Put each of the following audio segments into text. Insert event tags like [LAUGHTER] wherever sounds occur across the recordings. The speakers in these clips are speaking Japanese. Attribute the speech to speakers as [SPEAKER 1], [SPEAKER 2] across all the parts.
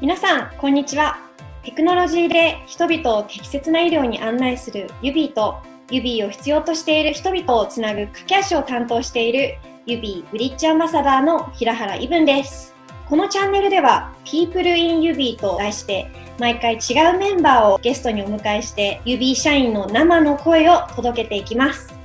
[SPEAKER 1] 皆さん、こんにちは。テクノロジーで人々を適切な医療に案内するユビーと、ユビーを必要としている人々をつなぐ架け橋を担当しているユビーブリッジアンバサダーの平原イブンです。このチャンネルでは People in ユビーと題して毎回違うメンバーをゲストにお迎えしてユビー社員の生の声を届けていきます。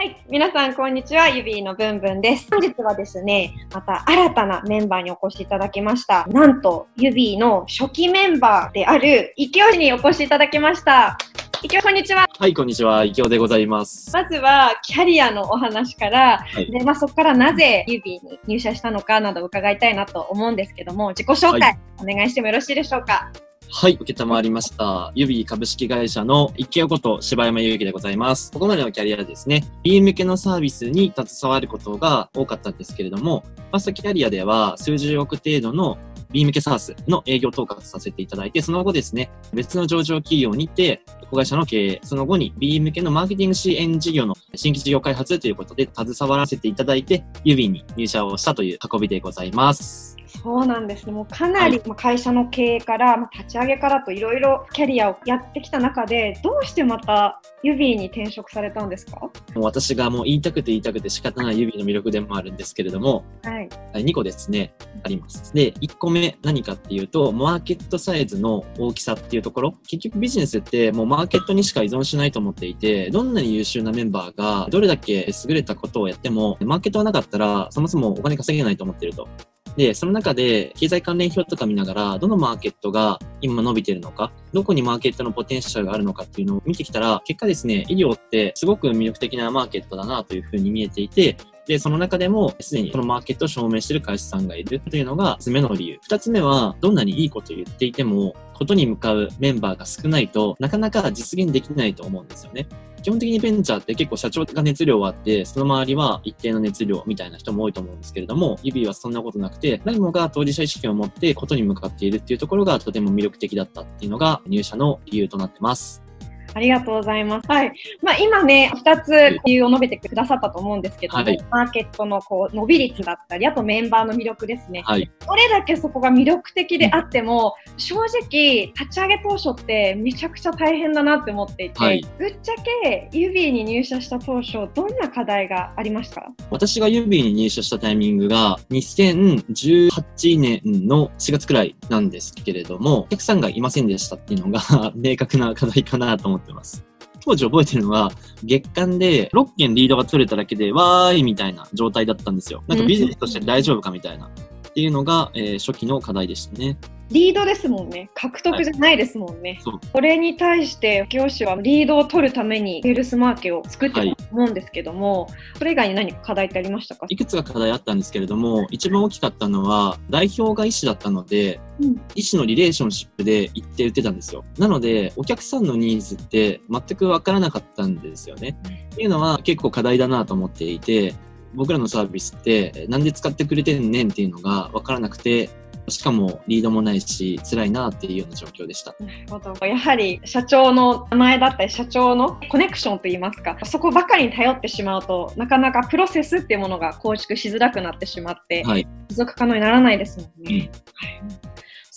[SPEAKER 1] はい。皆さん、こんにちは。ユビーのブンブンです。本日はですね、また新たなメンバーにお越しいただきました。なんと、ユビーの初期メンバーである、イケオ氏にお越しいただきました。イケオ、こんにちは。
[SPEAKER 2] はい、こんにちは。イケオでございます。
[SPEAKER 1] まずは、キャリアのお話から、はい、で、まあ、そこからなぜユビーに入社したのかなど伺いたいなと思うんですけども、自己紹介、お願いしてもよろしいでしょうか？
[SPEAKER 2] はい、受けたまわりました。ユビ株式会社の一軒こと柴山祐樹でございます。ここまでのキャリアですね、B 向けのサービスに携わることが多かったんですけれども、ファーストキャリアでは数十億程度の B 向けサースの営業統括させていただいて、その後ですね、別の上場企業にて、子会社の経営、その後に B 向けのマーケティング支援事業の新規事業開発ということで携わらせていただいて、ユビに入社をしたという運びでございます。
[SPEAKER 1] そうなんですね。もうかなり会社の経営から、まあ、立ち上げからといろいろキャリアをやってきた中で、どうしてまたユビーに転職されたんですか？も
[SPEAKER 2] う私がもう言いたくて言いたくて仕方ないユビーの魅力でもあるんですけれども、はい、2個ですね、あります。で、1個目何かっていうと、マーケットサイズの大きさっていうところ、結局ビジネスってもうマーケットにしか依存しないと思っていて、どんなに優秀なメンバーがどれだけ優れたことをやっても、マーケットがなかったらそもそもお金稼げないと思ってると。で、その中で経済関連表とか見ながら、どのマーケットが今伸びてるのか、どこにマーケットのポテンシャルがあるのかっていうのを見てきたら、結果ですね、医療ってすごく魅力的なマーケットだなというふうに見えていて、で、その中でも、すでにこのマーケットを証明している会社さんがいるというのが、つ目の理由。二つ目は、どんなにいいこと言っていても、ことに向かうメンバーが少ないとなかなか実現できないと思うんですよね。基本的にベンチャーって結構社長が熱量あって、その周りは一定の熱量みたいな人も多いと思うんですけれども、指はそんなことなくて、何もが当事者意識を持ってことに向かっているっていうところがとても魅力的だったっていうのが入社の理由となってます。
[SPEAKER 1] ありがとうございます。はい。まあ、今ね、2つ理由を述べてくださったと思うんですけども、はい、マーケットのこう伸び率だったり、あとメンバーの魅力ですね。はい。どれだけそこが魅力的であっても、正直、立ち上げ当初ってめちゃくちゃ大変だなって思っていて、はい、ぶっちゃけユビーに入社した当初、どんな課題がありました？
[SPEAKER 2] 私がユビーに入社したタイミングが、2018年の4月くらいなんですけれども、お客さんがいませんでしたっていうのが [LAUGHS] 明確な課題かなと思ってます。当時覚えてるのは、月間で6件リードが取れただけで、わーいみたいな状態だったんですよ。なんかビジネスとして大丈夫かみたいな。っていうのが、えー、初期の課題でしたね。
[SPEAKER 1] リードですもんね。獲得じゃないですもんね。はい、これに対して、教師はリードを取るためにセールスマーケを作ってると思うんですけども、はい、それ以外に何か課題ってありましたか？
[SPEAKER 2] いくつか課題あったんですけれども、一番大きかったのは、代表が医師だったので、うん、医師のリレーションシップで行って売ってたんですよ。なので、お客さんのニーズって全くわからなかったんですよね。っていうのは結構課題だなと思っていて、僕らのサービスってなんで使ってくれてんねんっていうのが分からなくてしかもリードもないし辛いなっていうような状況でした。なる
[SPEAKER 1] ほどやはり社長の名前だったり社長のコネクションといいますかそこばかりに頼ってしまうとなかなかプロセスっていうものが構築しづらくなってしまって、はい、持続可能にならないですもんね。うんはい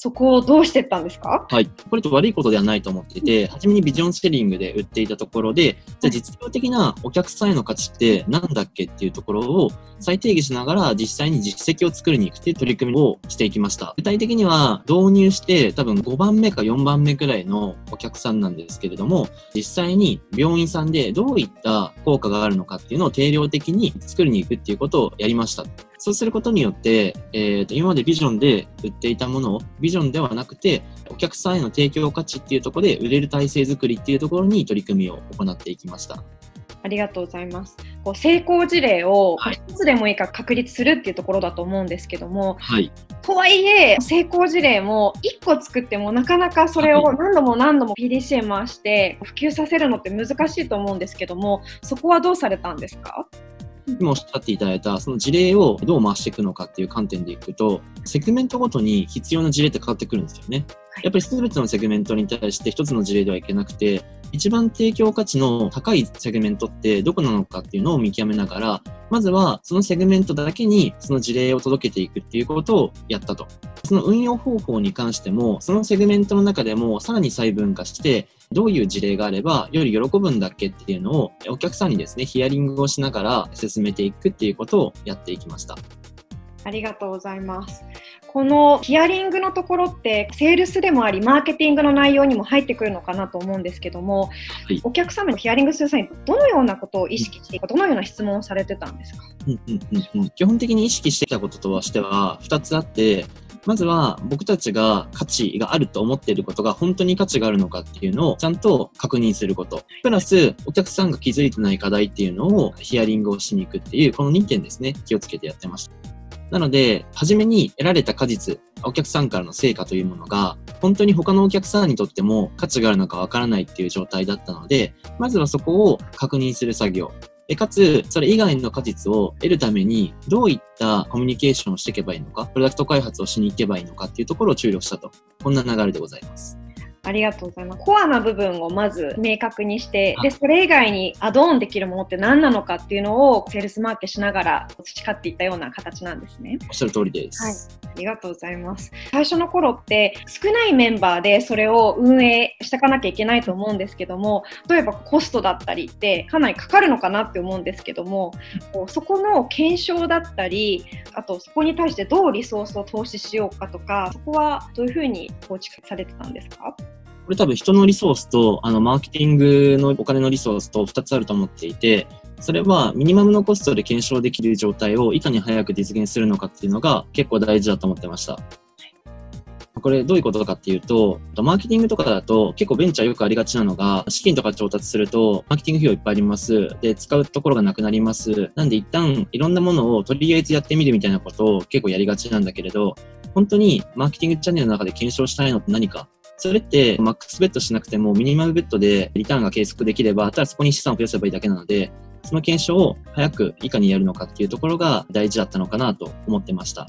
[SPEAKER 1] そこをどうしていったんですか？
[SPEAKER 2] はい。これと悪いことではないと思っていて、初めにビジョンセリングで売っていたところで、じゃあ実用的なお客さんへの価値って何だっけっていうところを再定義しながら実際に実績を作りに行くっていう取り組みをしていきました。具体的には導入して多分5番目か4番目くらいのお客さんなんですけれども、実際に病院さんでどういった効果があるのかっていうのを定量的に作りに行くっていうことをやりました。そうすることによって、えー、と今までビジョンで売っていたものを、ビジョンではなくて、お客さんへの提供価値っていうところで、売れる体制づくりっていうところに取り組みを行っていきました。
[SPEAKER 1] ありがとうございます。こう成功事例を一つでもいいか確立するっていうところだと思うんですけども、はい、とはいえ成功事例も1個作ってもなかなかそれを何度も何度も PDCA 回して普及させるのって難しいと思うんですけどもそこはどうされたんですか？
[SPEAKER 2] 今おっしゃっていただいた、その事例をどう回していくのかっていう観点でいくと、セグメントごとに必要な事例って変わってくるんですよね。やっぱり全てのセグメントに対して一つの事例ではいけなくて、一番提供価値の高いセグメントってどこなのかっていうのを見極めながら、まずはそのセグメントだけにその事例を届けていくっていうことをやったと。その運用方法に関しても、そのセグメントの中でもさらに細分化して、どういう事例があればより喜ぶんだっけっていうのをお客さんにですね、ヒアリングをしながら進めていくっていうことをやっていきました。
[SPEAKER 1] ありがとうございます。このヒアリングのところってセールスでもありマーケティングの内容にも入ってくるのかなと思うんですけども、はい、お客様にヒアリングする際にどのようなことを意識してどのような質問をされてたんですか、うんうん
[SPEAKER 2] うんうん、基本的に意識してきたこととしては2つあってまずは僕たちが価値があると思っていることが本当に価値があるのかっていうのをちゃんと確認すること。プラス、お客さんが気づいてない課題っていうのをヒアリングをしに行くっていう、この2点ですね、気をつけてやってました。なので、初めに得られた果実、お客さんからの成果というものが、本当に他のお客さんにとっても価値があるのかわからないっていう状態だったので、まずはそこを確認する作業。でかつ、それ以外の果実を得るために、どういったコミュニケーションをしていけばいいのか、プロダクト開発をしに行けばいいのかっていうところを注力したと。こんな流れでございます。
[SPEAKER 1] ありがとうございます。コアな部分をまず明確にして、で、それ以外にアドオンできるものって何なのかっていうのをセールスマーケしながら培っていったような形なんですね。
[SPEAKER 2] おっしゃる通りです。
[SPEAKER 1] はい。ありがとうございます。最初の頃って少ないメンバーでそれを運営していかなきゃいけないと思うんですけども、例えばコストだったりってかなりかかるのかなって思うんですけども、そこの検証だったり、あとそこに対してどうリソースを投資しようかとか、そこはどういうふうに構築されてたんですか？
[SPEAKER 2] これ多分人のリソースと、あの、マーケティングのお金のリソースと2つあると思っていて、それはミニマムのコストで検証できる状態をいかに早く実現するのかっていうのが結構大事だと思ってました。これどういうことかっていうと、マーケティングとかだと結構ベンチャーよくありがちなのが、資金とか調達すると、マーケティング費用いっぱいあります。で、使うところがなくなります。なんで一旦いろんなものをとりあえずやってみるみたいなことを結構やりがちなんだけれど、本当にマーケティングチャンネルの中で検証したいのって何か？それって、マックスベッドしなくても、ミニマムベッドでリターンが計測できれば、ただそこに資産を増やせばいいだけなので、その検証を早くいかにやるのかっていうところが大事だったのかなと思ってました。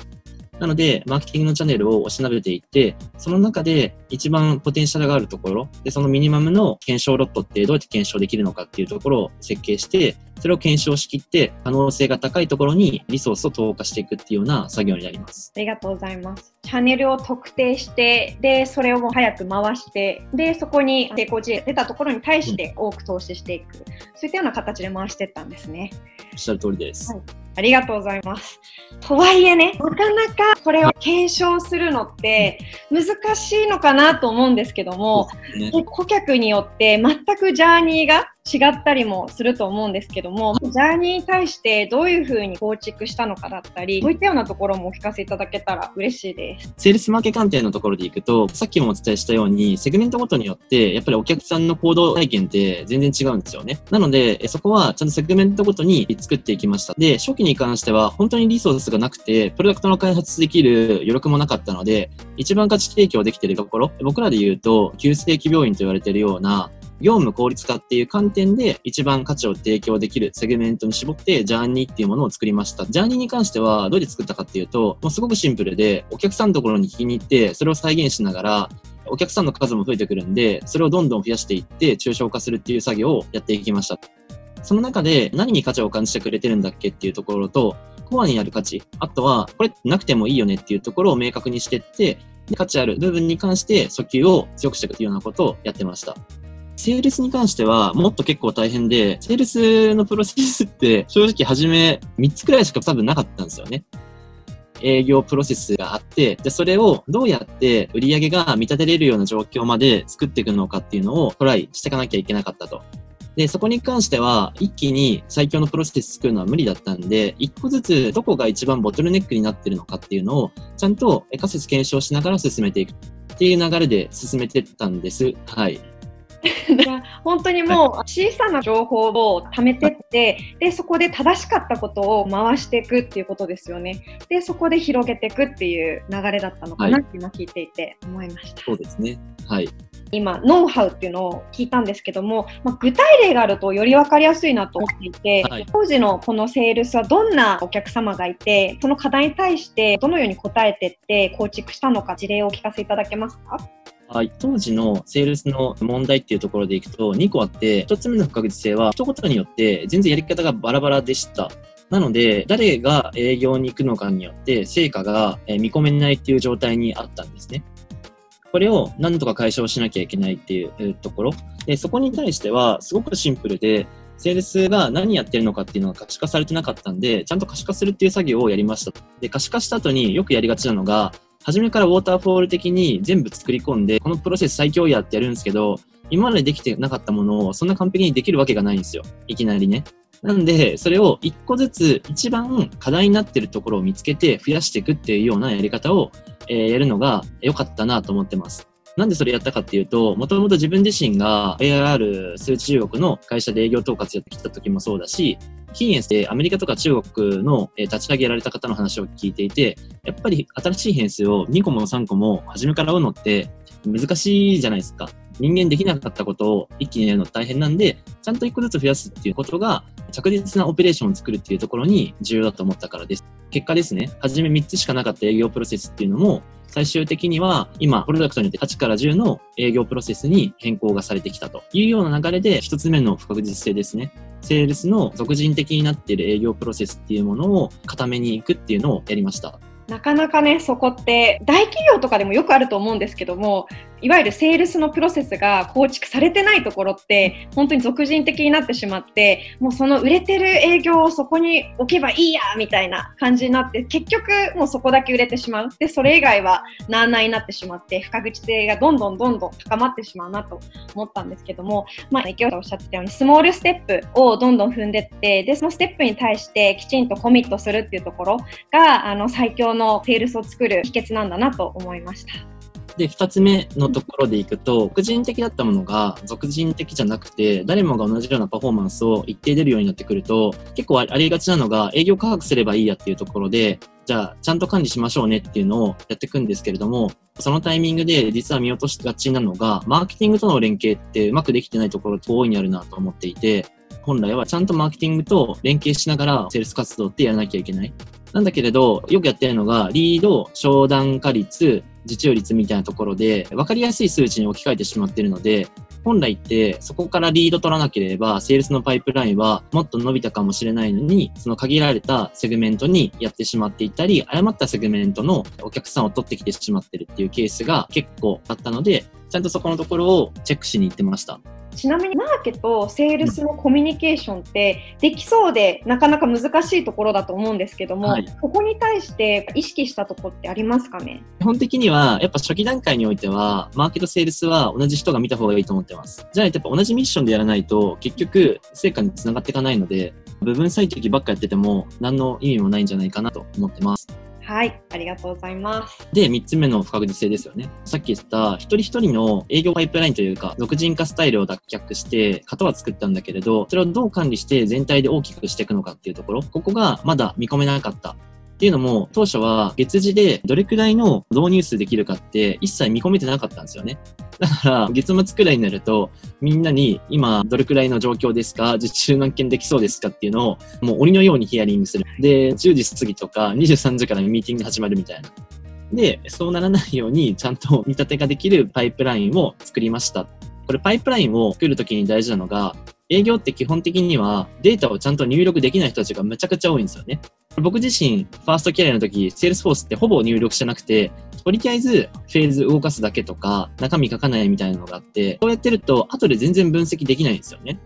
[SPEAKER 2] なので、マーケティングのチャンネルをおしなべていって、その中で一番ポテンシャルがあるところ、で、そのミニマムの検証ロットってどうやって検証できるのかっていうところを設計して、それを検証しきって、可能性が高いところにリソースを投下していくっていうような作業になります。
[SPEAKER 1] ありがとうございます。チャンネルを特定して、で、それを早く回して、で、そこに成功事例出たところに対して多く投資していく、うん、そういったような形で回していったんですね。
[SPEAKER 2] おっしゃる通りです。
[SPEAKER 1] はいありがとうございます。とはいえね、なかなかこれを検証するのって難しいのかなと思うんですけども、ね、顧客によって全くジャーニーが違ったりもすると思うんですけども、ジャーニーに対してどういうふうに構築したのかだったり、そういったようなところもお聞かせいただけたら嬉しいです。
[SPEAKER 2] セールスマーケ観点のところでいくと、さっきもお伝えしたように、セグメントごとによって、やっぱりお客さんの行動体験って全然違うんですよね。なので、そこはちゃんとセグメントごとに作っていきました。で、初期に関しては本当にリソースがなくて、プロダクトの開発できる余力もなかったので、一番価値提供できているところ、僕らで言うと、急性期病院と言われているような、業務効率化っていう観点で一番価値を提供できるセグメントに絞ってジャーニーっていうものを作りました。ジャーニーに関してはどうやって作ったかっていうと、もうすごくシンプルで、お客さんのところに聞きに行って、それを再現しながら、お客さんの数も増えてくるんで、それをどんどん増やしていって、抽象化するっていう作業をやっていきました。その中で何に価値を感じてくれてるんだっけっていうところと、コアにある価値、あとはこれなくてもいいよねっていうところを明確にしてって、価値ある部分に関して訴求を強くしていくというようなことをやってました。セールスに関してはもっと結構大変で、セールスのプロセスって正直初め3つくらいしか多分なかったんですよね。営業プロセスがあって、で、それをどうやって売り上げが満たせれるような状況まで作っていくのかっていうのをトライしていかなきゃいけなかったと。で、そこに関しては、一気に最強のプロセス作るのは無理だったんで、一個ずつどこが一番ボトルネックになってるのかっていうのを、ちゃんと仮説検証しながら進めていくっていう流れで進めてったんです。はい。[LAUGHS]
[SPEAKER 1] 本当にもう小さな情報を貯めてって、で、そこで正しかったことを回していくっていうことですよね。で、そこで広げていくっていう流れだったのかなって今聞いていて思いました。
[SPEAKER 2] そうですね。はい。
[SPEAKER 1] 今、ノウハウっていうのを聞いたんですけども、まあ、具体例があるとより分かりやすいなと思っていて、はい、当時のこのセールスはどんなお客様がいて、その課題に対してどのように答えてって構築したのか事例をお聞かせいただけますか？
[SPEAKER 2] はい、当時のセールスの問題っていうところでいくと、2個あって、1つ目の不確実性は、人ごとによって全然やり方がバラバラでした。なので、誰が営業に行くのかによって、成果が見込めないっていう状態にあったんですね。これを何とか解消しなきゃいけないっていうところ。で、そこに対しては、すごくシンプルで、セールスが何やってるのかっていうのが可視化されてなかったんで、ちゃんと可視化するっていう作業をやりました。で、可視化した後によくやりがちなのが、初めからウォーターフォール的に全部作り込んで、このプロセス最強やってやるんですけど、今までできてなかったものをそんな完璧にできるわけがないんですよ。いきなりね。なんで、それを一個ずつ一番課題になってるところを見つけて増やしていくっていうようなやり方を、えー、やるのが良かったなと思ってます。なんでそれやったかっていうと、もともと自分自身が AR 数値中国の会社で営業統括やってきた時もそうだし、近年でアメリカとか中国の立ち上げられた方の話を聞いていて、やっぱり新しい変数を2個も3個も初めから追うのって難しいじゃないですか。人間できなかったことを一気にやるの大変なんで、ちゃんと1個ずつ増やすっていうことが着実なオペレーションを作るっていうところに重要だと思ったからです。結果ですね、初め3つしかなかった営業プロセスっていうのも、最終的には今、プロダクトによって8から10の営業プロセスに変更がされてきたというような流れで、1つ目の不確実性ですね。セールスの俗人的になっている営業プロセスっていうものを固めにいくっていうのをやりました。
[SPEAKER 1] なかなかね、そこって大企業とかでもよくあると思うんですけども、いわゆるセールスのプロセスが構築されてないところって、本当に俗人的になってしまって、もうその売れてる営業をそこに置けばいいやみたいな感じになって、結局もうそこだけ売れてしまう。で、それ以外はなあなあになってしまって、不確実性がどんどんどんどん高まってしまうなと思ったんですけども、まあ、池尾さんおっしゃってたように、スモールステップをどんどん踏んでって、で、そのステップに対してきちんとコミットするっていうところが、あの、最強のセールスを作る秘訣なんだなと思いました。
[SPEAKER 2] で、二つ目のところでいくと、俗人的だったものが俗人的じゃなくて、誰もが同じようなパフォーマンスを一定出るようになってくると、結構ありがちなのが営業価格すればいいやっていうところで、じゃあ、ちゃんと管理しましょうねっていうのをやっていくんですけれども、そのタイミングで実は見落としがちなのが、マーケティングとの連携ってうまくできてないところって大いにあるなと思っていて、本来はちゃんとマーケティングと連携しながらセールス活動ってやらなきゃいけない。なんだけれど、よくやってるのが、リード、商談化率、受注率みたいなところで、分かりやすい数値に置き換えてしまっているので、本来ってそこからリード取らなければ、セールスのパイプラインはもっと伸びたかもしれないのに、その限られたセグメントにやってしまっていたり、誤ったセグメントのお客さんを取ってきてしまってるっていうケースが結構あったので、ちゃんとそこのところをチェックしに行ってました。
[SPEAKER 1] ちなみにマーケとセールスのコミュニケーションってできそうでなかなか難しいところだと思うんですけども、はい、ここに対して意識したところってありますかね？
[SPEAKER 2] 基本的にはやっぱ初期段階においてはマーケとセールスは同じ人が見た方がいいと思ってます。じゃあやっぱ同じミッションでやらないと結局成果につながっていかないので部分最適ばっかやってても何の意味もないんじゃないかなと思ってます。
[SPEAKER 1] はい、ありがとうございます。
[SPEAKER 2] で、3つ目の不確実性ですよね。さっき言った一人一人の営業パイプラインというか、独人化スタイルを脱却して、型は作ったんだけれど、それをどう管理して全体で大きくしていくのかっていうところ、ここがまだ見込めなかったっていうのも、当初は月次でどれくらいの導入数できるかって一切見込めてなかったんですよね。だから、月末くらいになると、みんなに今どれくらいの状況ですか？受注何件できそうですかっていうのを、もう鬼のようにヒアリングする。で、10時過ぎとか23時からミーティング始まるみたいな。で、そうならないようにちゃんと見立てができるパイプラインを作りました。これパイプラインを作るときに大事なのが、営業って基本的にはデータをちゃんと入力できない人たちがめちゃくちゃ多いんですよね。僕自身、ファーストキャリアの時、セールスフォースってほぼ入力してなくて、とりあえずフェーズ動かすだけとか、中身書かないみたいなのがあって、そうやってると後で全然分析できないんですよね。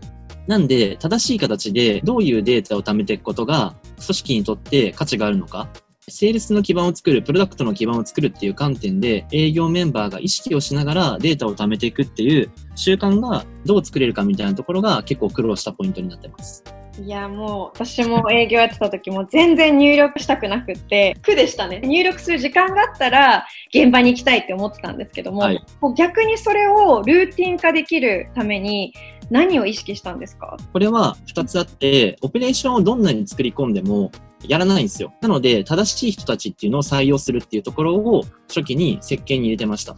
[SPEAKER 2] なんで、正しい形でどういうデータを貯めていくことが組織にとって価値があるのか、セールスの基盤を作る、プロダクトの基盤を作るっていう観点で、営業メンバーが意識をしながらデータを貯めていくっていう習慣がどう作れるかみたいなところが結構苦労したポイントになってます。
[SPEAKER 1] いやもう私も営業やってた時も全然入力したくなくって苦でしたね。入力する時間があったら現場に行きたいって思ってたんですけどもはい、もう逆にそれをルーティン化できるために何を意識したんですか？
[SPEAKER 2] これは2つあってオペレーションをどんなに作り込んでもやらないんですよ。なので、正しい人たちっていうのを採用するっていうところを初期に設計に入れてました。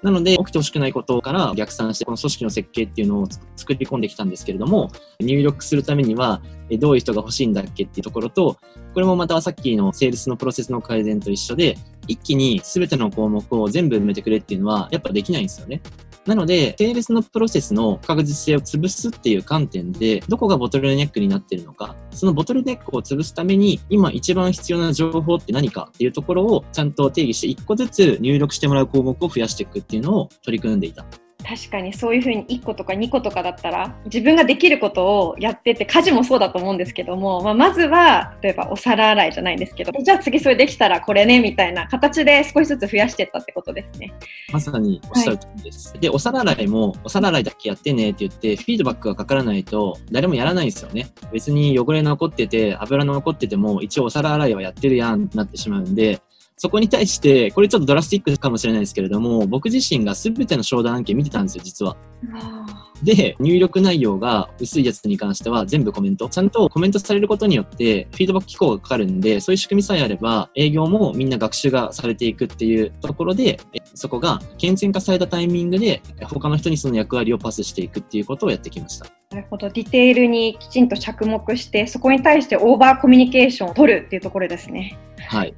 [SPEAKER 2] なので、起きてほしくないことから逆算して、この組織の設計っていうのを作り込んできたんですけれども、入力するためには、どういう人が欲しいんだっけっていうところと、これもまたさっきのセールスのプロセスの改善と一緒で、一気に全ての項目を全部埋めてくれっていうのは、やっぱできないんですよね。なので、セールスのプロセスの確実性を潰すっていう観点で、どこがボトルネックになってるのか、そのボトルネックを潰すために、今一番必要な情報って何かっていうところをちゃんと定義して、一個ずつ入力してもらう項目を増やしていくっていうのを取り組んでいた。
[SPEAKER 1] 確かにそういうふうに1個とか2個とかだったら自分ができることをやってて家事もそうだと思うんですけども、まあ、まずは例えばお皿洗いじゃないんですけどじゃあ次それできたらこれねみたいな形で少しずつ増やしていったってことですね。
[SPEAKER 2] まさにおっしゃる通りです。はい、でお皿洗いもお皿洗いだけやってねって言ってフィードバックがかからないと誰もやらないんですよね。別に汚れ残ってて油残ってても一応お皿洗いはやってるやんってなってしまうんでそこに対して、これちょっとドラスティックかもしれないですけれども、僕自身が全ての商談案件見てたんですよ、実は。で、入力内容が薄いやつに関しては全部コメント。ちゃんとコメントされることによってフィードバック機構がかかるんで、そういう仕組みさえあれば営業もみんな学習がされていくっていうところで、そこが健全化されたタイミングで他の人にその役割をパスしていくっていうことをやってきました。
[SPEAKER 1] なるほど。ディテールにきちんと着目して、そこに対してオーバーコミュニケーションを取るっていうところですね。
[SPEAKER 2] はい。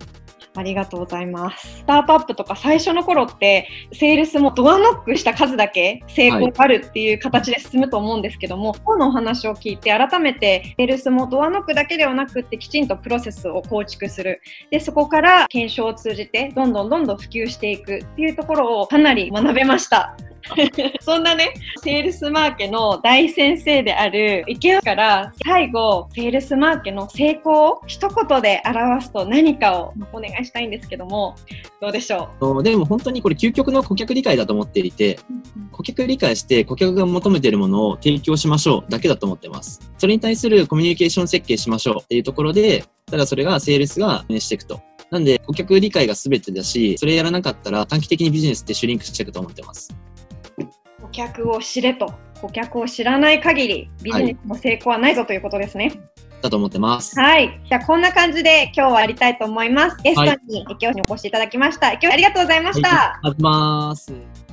[SPEAKER 1] ありがとうございます。スタートアップとか最初の頃って、セールスもドアノックした数だけ成功があるっていう形で進むと思うんですけども、はい、今日のお話を聞いて改めて、セールスもドアノックだけではなくってきちんとプロセスを構築する。で、そこから検証を通じて、どんどんどんどん普及していくっていうところをかなり学べました。[LAUGHS] そんなね、セールスマーケの大先生である池尾から最後、セールスマーケの成功を一言で表すと何かをお願いしたいんですけども、どうでしょ
[SPEAKER 2] う？でも本当にこれ究極の顧客理解だと思っていて、顧客理解して顧客が求めているものを提供しましょうだけだと思ってます。それに対するコミュニケーション設計しましょうっていうところで、ただそれがセールスがしていくと。なんで、顧客理解が全てだし、それやらなかったら短期的にビジネスってシュリンクしていくと思ってます。
[SPEAKER 1] 客を知れと、顧客を知らない限り、ビジネスの成功はないぞということですね。
[SPEAKER 2] だと思ってます。
[SPEAKER 1] はい。じゃあ、こんな感じで今日はやりたいと思います。ゲストに、今日にお越しいただきました。今日ありがとうございました。
[SPEAKER 2] はい、ありがとうございます。